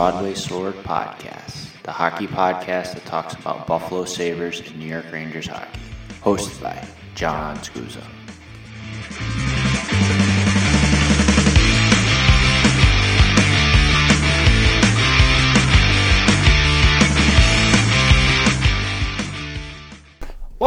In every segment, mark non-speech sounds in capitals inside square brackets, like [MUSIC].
Broadway Sword Podcast, the hockey podcast that talks about Buffalo Sabres and New York Rangers hockey. Hosted by Jon Scusa.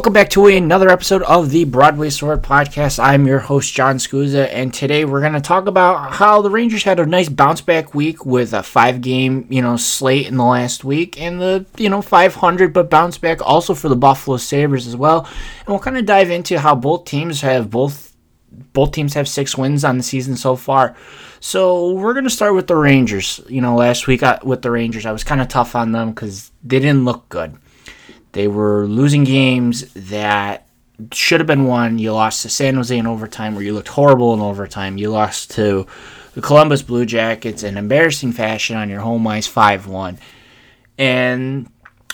Welcome back to another episode of the Broadway Sword Podcast. I'm your host, Jon Scuza, and today we're going to talk about how the Rangers had a nice bounce back week with a five game, you know, slate in the last week and the, you know, 500 but bounce back also for the Buffalo Sabres as well. And we'll kind of dive into how both teams have both both teams have six wins on the season so far. So we're going to start with the Rangers. You know, last week I, with the Rangers, I was kind of tough on them because they didn't look good. They were losing games that should have been won. You lost to San Jose in overtime, where you looked horrible in overtime. You lost to the Columbus Blue Jackets in embarrassing fashion on your home ice 5 1. And,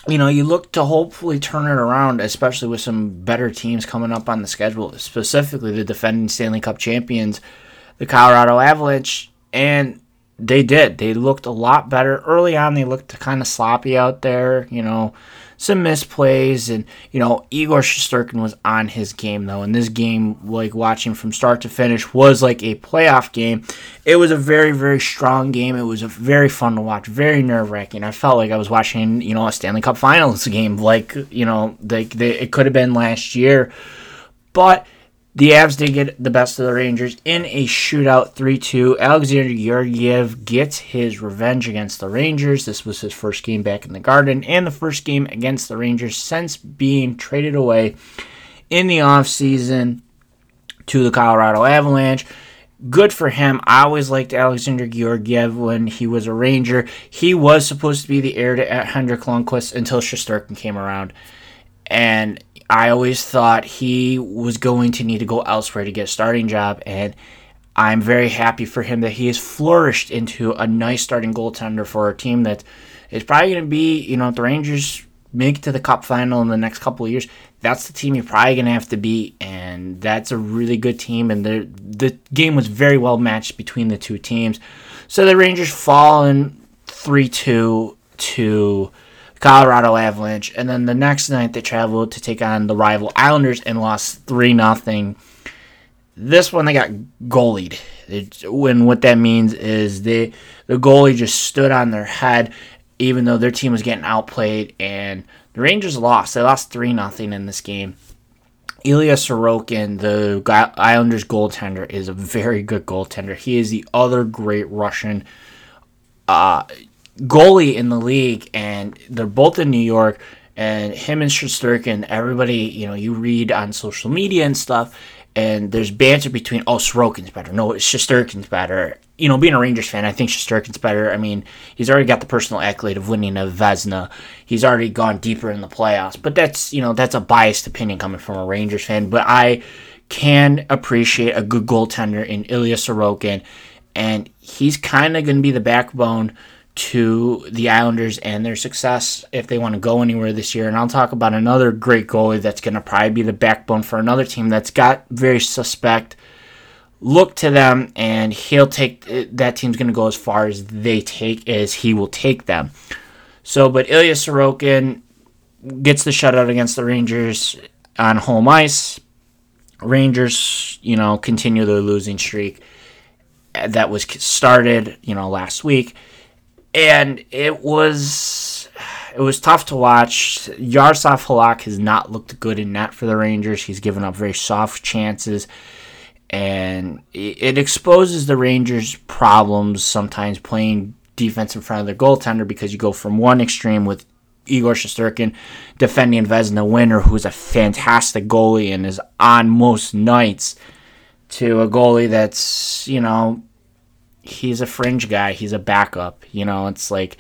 you know, you look to hopefully turn it around, especially with some better teams coming up on the schedule, specifically the defending Stanley Cup champions, the Colorado Avalanche. And they did. They looked a lot better. Early on, they looked kind of sloppy out there, you know some misplays, and you know Igor Shesterkin was on his game though, and this game, like watching from start to finish, was like a playoff game. It was a very very strong game. It was a very fun to watch, very nerve wracking. I felt like I was watching you know a Stanley Cup Finals [LAUGHS] game, like you know they it could have been last year, but the Avs did get the best of the Rangers in a shootout 3 2. Alexander Georgiev gets his revenge against the Rangers. This was his first game back in the Garden and the first game against the Rangers since being traded away in the offseason to the Colorado Avalanche. Good for him. I always liked Alexander Georgiev when he was a Ranger. He was supposed to be the heir to Henrik Lundqvist until Shesterkin came around. And I always thought he was going to need to go elsewhere to get a starting job, and I'm very happy for him that he has flourished into a nice starting goaltender for a team that is probably going to be, you know, if the Rangers make it to the Cup final in the next couple of years, that's the team you're probably going to have to beat, and that's a really good team, and the the game was very well matched between the two teams. So the Rangers fall in three two to Colorado Avalanche, and then the next night they traveled to take on the rival Islanders and lost three nothing. This one they got goalied. when what that means is they the goalie just stood on their head, even though their team was getting outplayed, and the Rangers lost. They lost three nothing in this game. Ilya Sorokin, the Islanders goaltender, is a very good goaltender. He is the other great Russian uh, goalie in the league, and they're both in New York. And him and Shesterkin, everybody, you know, you read on social media and stuff, and there's banter between, oh, Sorokin's better. No, Shesterkin's better. You know, being a Rangers fan, I think Shesterkin's better. I mean, he's already got the personal accolade of winning a Vezina. He's already gone deeper in the playoffs. But that's, you know, that's a biased opinion coming from a Rangers fan. But I can appreciate a good goaltender in Ilya Sorokin, and he's kind of going to be the backbone – to the Islanders and their success if they want to go anywhere this year. And I'll talk about another great goalie that's going to probably be the backbone for another team that's got very suspect. Look to them, and he'll take that team's going to go as far as they take as he will take them. So, but Ilya Sorokin gets the shutout against the Rangers on home ice. Rangers, you know, continue their losing streak that was started, you know, last week and it was it was tough to watch. Jaroslav Halak has not looked good in net for the Rangers. He's given up very soft chances, and it exposes the Rangers' problems sometimes playing defense in front of their goaltender because you go from one extreme with Igor Shesterkin defending Vezina winner, who's a fantastic goalie and is on most nights, to a goalie that's you know he's a fringe guy. He's a backup. You know, it's like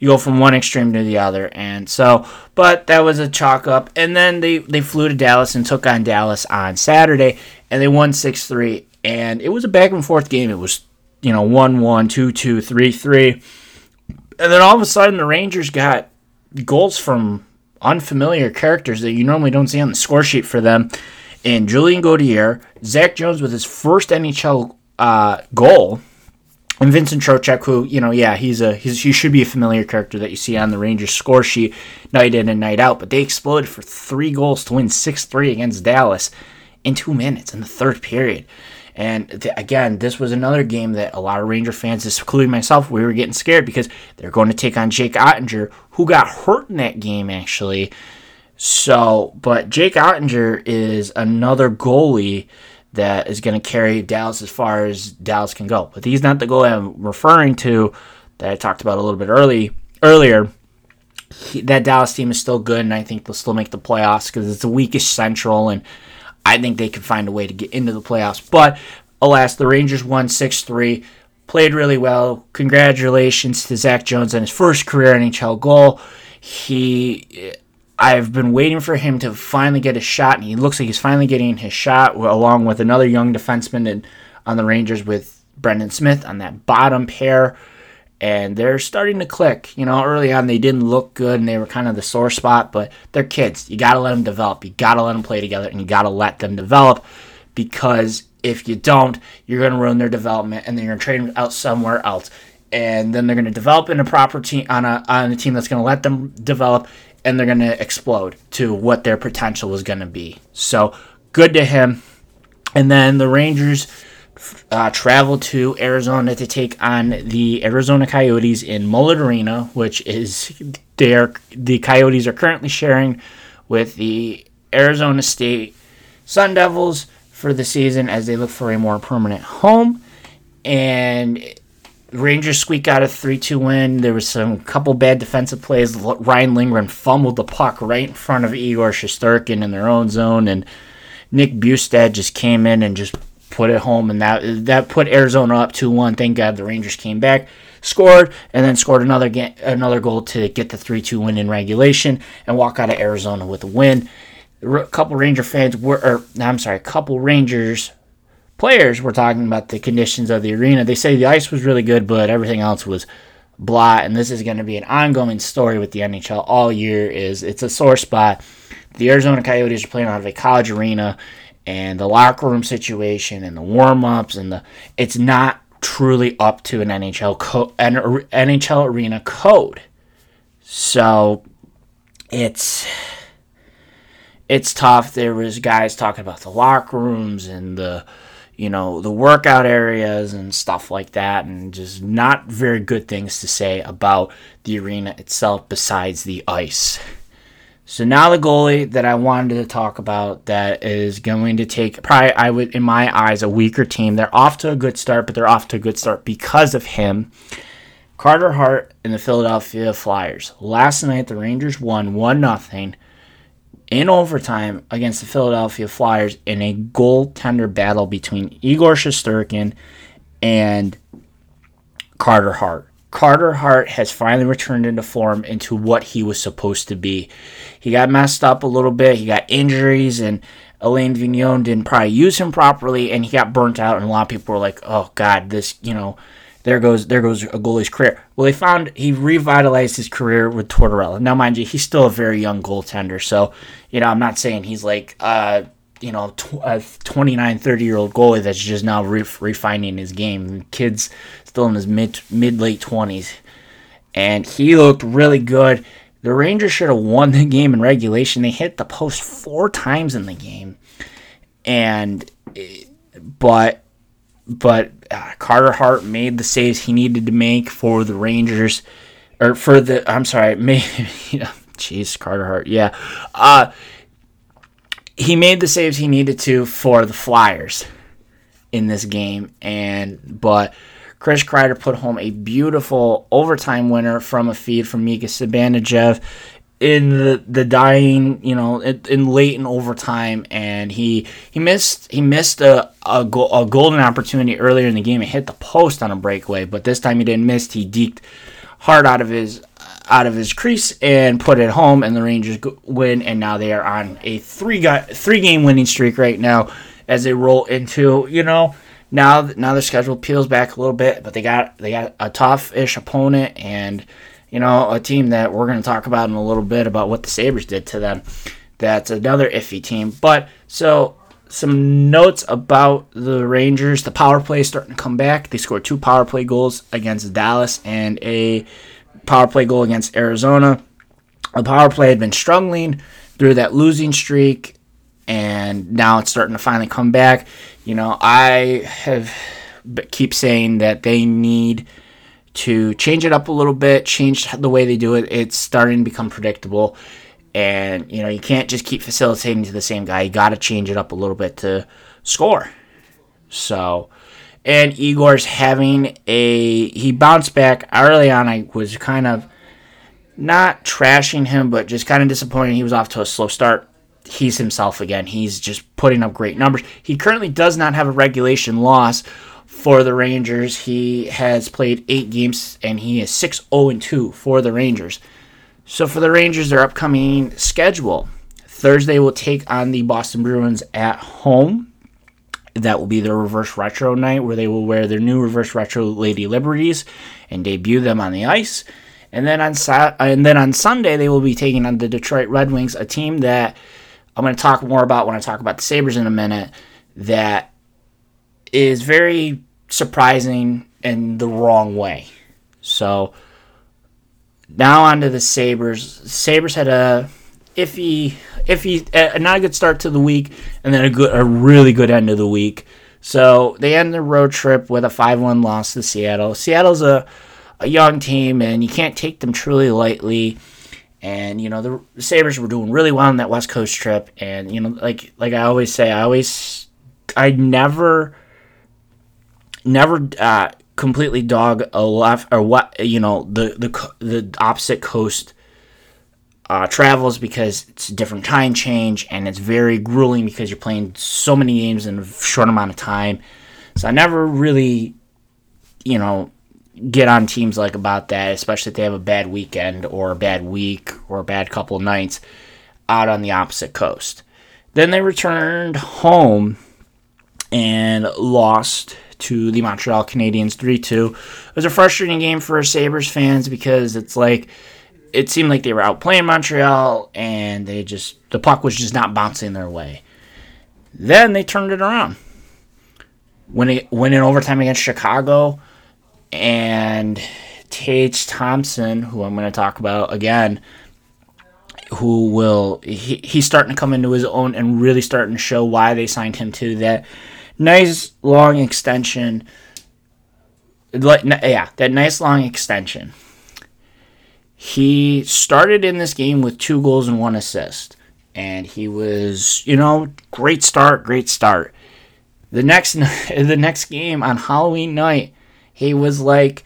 you go from one extreme to the other. And so, but that was a chalk up. And then they, they flew to Dallas and took on Dallas on Saturday, and they won 6 3. And it was a back and forth game. It was, you know, 1 1, 2 2, 3 3. And then all of a sudden, the Rangers got goals from unfamiliar characters that you normally don't see on the score sheet for them. And Julien Gauthier, Zach Jones with his first NHL uh, goal And Vincent Trocheck, who you know, yeah, he's a he's, he should be a familiar character that you see on the Rangers score sheet night in and night out. But they exploded for three goals to win six three against Dallas in two minutes in the third period. And th- again, this was another game that a lot of Ranger fans, including myself, we were getting scared because they're going to take on Jake Oettinger, who got hurt in that game actually. So, but Jake Oettinger is another goalie that is going to carry Dallas as far as Dallas can go. But he's not the goalie I'm referring to that I talked about a little bit early earlier. He, that Dallas team is still good, and I think they'll still make the playoffs because it's the weakest Central, and I think they can find a way to get into the playoffs. But alas, the Rangers won 6 3, played really well. Congratulations to Zach Jones on his first career NHL goal. He I've been waiting for him to finally get a shot, and he looks like he's finally getting his shot, along with another young defenseman on the Rangers with Brendan Smith on that bottom pair. And they're starting to click. You know, early on they didn't look good and they were kind of the sore spot, but they're kids. You got to let them develop. You got to let them play together and you got to let them develop because if you don't, you're going to ruin their development and then you're going to trade them out somewhere else and then they're going to develop in a proper team on a on a team that's going to let them develop and they're going to explode to what their potential was going to be. So good to him. And then the Rangers uh, travel to Arizona to take on the Arizona Coyotes in Mullet Arena, which is their the Coyotes are currently sharing with the Arizona State Sun Devils for the season as they look for a more permanent home. And Rangers squeak out a 3 2 win. There was some couple bad defensive plays. Ryan Lindgren fumbled the puck right in front of Igor Shesterkin in their own zone, and Nick Bjugstad just came in and just put it home, and that that put Arizona up 2 1. Thank God the Rangers came back, scored, and then scored another ga- another goal to get the 3 2 win in regulation and walk out of Arizona with a win. A couple Ranger fans were, or, I'm sorry, a couple Rangers players were talking about the conditions of the arena. They say the ice was really good, but everything else was blah. And this is going to be an ongoing story with the NHL all year. Is it's a sore spot. The Arizona Coyotes are playing out of a college arena, and the locker room situation and the warm ups and the it's not truly up to an NHL co- an NHL arena code. So it's it's tough. There was guys talking about the locker rooms and the you know, the workout areas and stuff like that, and just not very good things to say about the arena itself besides the ice. So now the goalie that I wanted to talk about that is going to take probably I would in my eyes a weaker team. They're off to a good start, but they're off to a good start because of him. Carter Hart and the Philadelphia Flyers. Last night the Rangers won 1 0 in overtime against the Philadelphia Flyers in a goaltender battle between Igor Shesterkin and Carter Hart. Carter Hart has finally returned into form into what he was supposed to be. He got messed up a little bit. He got injuries, and Alain Vigneault didn't probably use him properly, and he got burnt out. And a lot of people were like, "Oh God, this you know." There goes there goes a goalie's career. Well, they found he revitalized his career with Tortorella. Now, mind you, he's still a very young goaltender, so you know I'm not saying he's like uh you know tw- a 29, 30 year old goalie that's just now re- refining his game. Kid's still in his mid mid late twenties, and he looked really good. The Rangers should have won the game in regulation. They hit the post four times in the game, and but but uh, Carter Hart made the saves he needed to make for the Rangers, or for the I'm sorry, [LAUGHS] made jeez Carter Hart, yeah, uh, he made the saves he needed to for the Flyers in this game, and but Chris Kreider put home a beautiful overtime winner from a feed from Mika Zibanejad in the, the dying, you know, in, in, late in overtime, and he he missed he missed a a, go, a, golden opportunity earlier in the game and hit the post on a breakaway, but this time he didn't miss. He deked hard out of his out of his crease and put it home, and the Rangers win, and now they are on a three got three game winning streak right now as they roll into you know. Now, now their schedule peels back a little bit, but they got they got a tough-ish opponent, and you know, a team that we're going to talk about in a little bit about what the Sabres did to them. That's another iffy team. But so some notes about the Rangers. The power play is starting to come back. They scored two power play goals against Dallas and a power play goal against Arizona. The power play had been struggling through that losing streak, and now it's starting to finally come back. You know, I have keep saying that they need to change it up a little bit, change the way they do it. It's starting to become predictable. And, you know, you can't just keep facilitating to the same guy. You got to change it up a little bit to score. So, and Igor's having a. He bounced back early on. I was kind of not trashing him, but just kind of disappointed. He was off to a slow start. He's himself again. He's just putting up great numbers. He currently does not have a regulation loss for the Rangers. He has played eight games and he is 6 0 2 for the Rangers. So for the Rangers, their upcoming schedule Thursday will take on the Boston Bruins at home. That will be their reverse retro night where they will wear their new reverse retro Lady Liberties and debut them on the ice. And then on and then on Sunday they will be taking on the Detroit Red Wings, a team that I'm going to talk more about when I talk about the Sabres in a minute that is very surprising in the wrong way. So now on to the Sabres. Sabres had a iffy, iffy, a, not a good start to the week, and then a good, a really good end of the week. So they end the road trip with a 5-1 loss to Seattle. Seattle's a, a young team, and you can't take them truly lightly. And you know the Sabres were doing really well on that West Coast trip, and you know, like like I always say, I always, I never, never uh, completely dog a left or what you know the the the opposite coast uh, travels because it's a different time change and it's very grueling because you're playing so many games in a short amount of time. So I never really, you know, get on teams like about that, especially if they have a bad weekend or a bad week or a bad couple nights out on the opposite coast. Then they returned home and lost to the Montreal Canadiens 3 2. It was a frustrating game for Sabres fans because it's like it seemed like they were outplaying Montreal and they just the puck was just not bouncing their way. Then they turned it around. When it went in overtime against Chicago and Tage Thompson, who I'm going to talk about again, who will he, he's starting to come into his own and really starting to show why they signed him to that nice long extension. Yeah, that nice long extension. He started in this game with two goals and one assist. And he was, you know, great start, great start. The next [LAUGHS] the next game on Halloween night, he was like,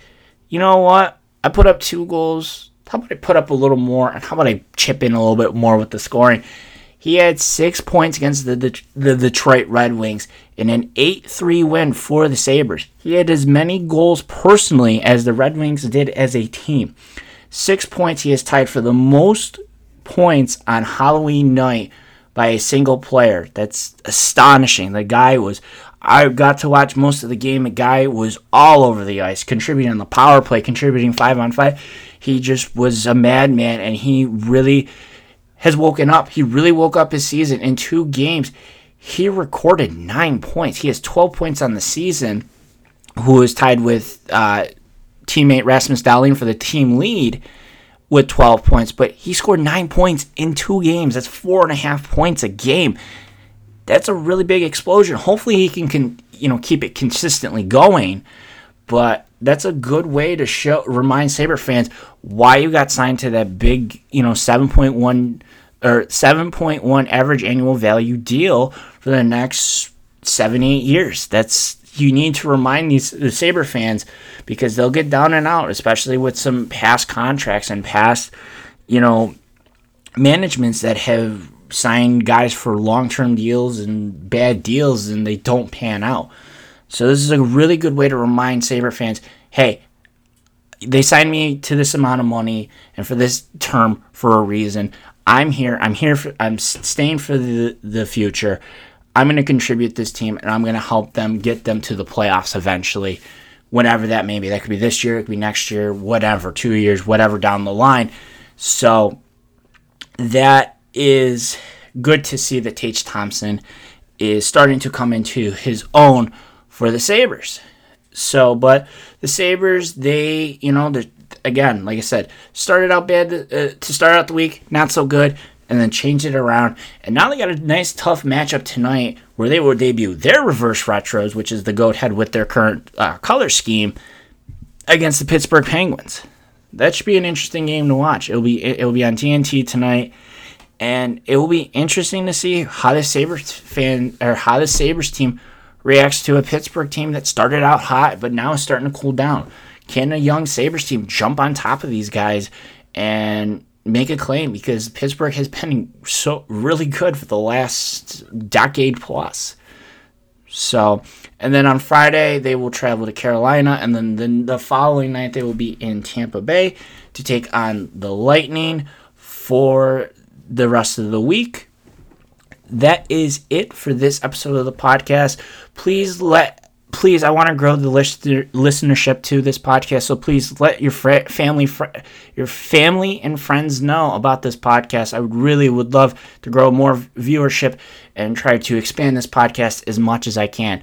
you know what? I put up two goals. How about I put up a little more? And how about I chip in a little bit more with the scoring? He had six points against the, the, the Detroit Red Wings in an 8 3 win for the Sabres. He had as many goals personally as the Red Wings did as a team. Six points, he is tied for the most points on Halloween night by a single player. That's astonishing. The guy was. I got to watch most of the game. The guy was all over the ice, contributing on the power play, contributing five on five. He just was a madman, and he really has woken up. He really woke up his season in two games. He recorded nine points. He has 12 points on the season, who is tied with uh, teammate Rasmus Dahlin for the team lead with 12 points. But he scored nine points in two games. That's four and a half points a game. That's a really big explosion. Hopefully, he can, can you know keep it consistently going. But that's a good way to show remind Sabre fans why you got signed to that big, you know, 7.1 or 7.1 average annual value deal for the next 7 8 years. That's you need to remind these the Sabre fans because they'll get down and out, especially with some past contracts and past, you know, managements that have signed guys for long-term deals and bad deals and they don't pan out. So this is a really good way to remind Sabre fans, hey, they signed me to this amount of money and for this term for a reason. I'm here. I'm here for. I'm staying for the the future. I'm going to contribute this team and I'm going to help them get them to the playoffs eventually, whenever that may be. That could be this year, it could be next year, whatever, two years, whatever down the line. So that is good to see that Tage Thompson is starting to come into his own for the Sabres. So, but the Sabres, they, you know, again, like I said, started out bad to, uh, to start out the week, not so good, and then changed it around. And now they got a nice, tough matchup tonight where they will debut their reverse retros, which is the goat head with their current uh, color scheme, against the Pittsburgh Penguins. That should be an interesting game to watch. It'll be it'll be on TNT tonight, and it will be interesting to see how the Sabres fan or how the Sabres team reacts to a Pittsburgh team that started out hot but now is starting to cool down. Can a young Sabres team jump on top of these guys and make a claim because Pittsburgh has been so really good for the last decade plus. So, and then on Friday they will travel to Carolina, and then the, the following night they will be in Tampa Bay to take on the Lightning for the rest of the week. That is it for this episode of the podcast. Please let please, I want to grow the listener, listenership to this podcast. So please let your fr- family, fr- your family and friends know about this podcast. I would really would love to grow more viewership and try to expand this podcast as much as I can.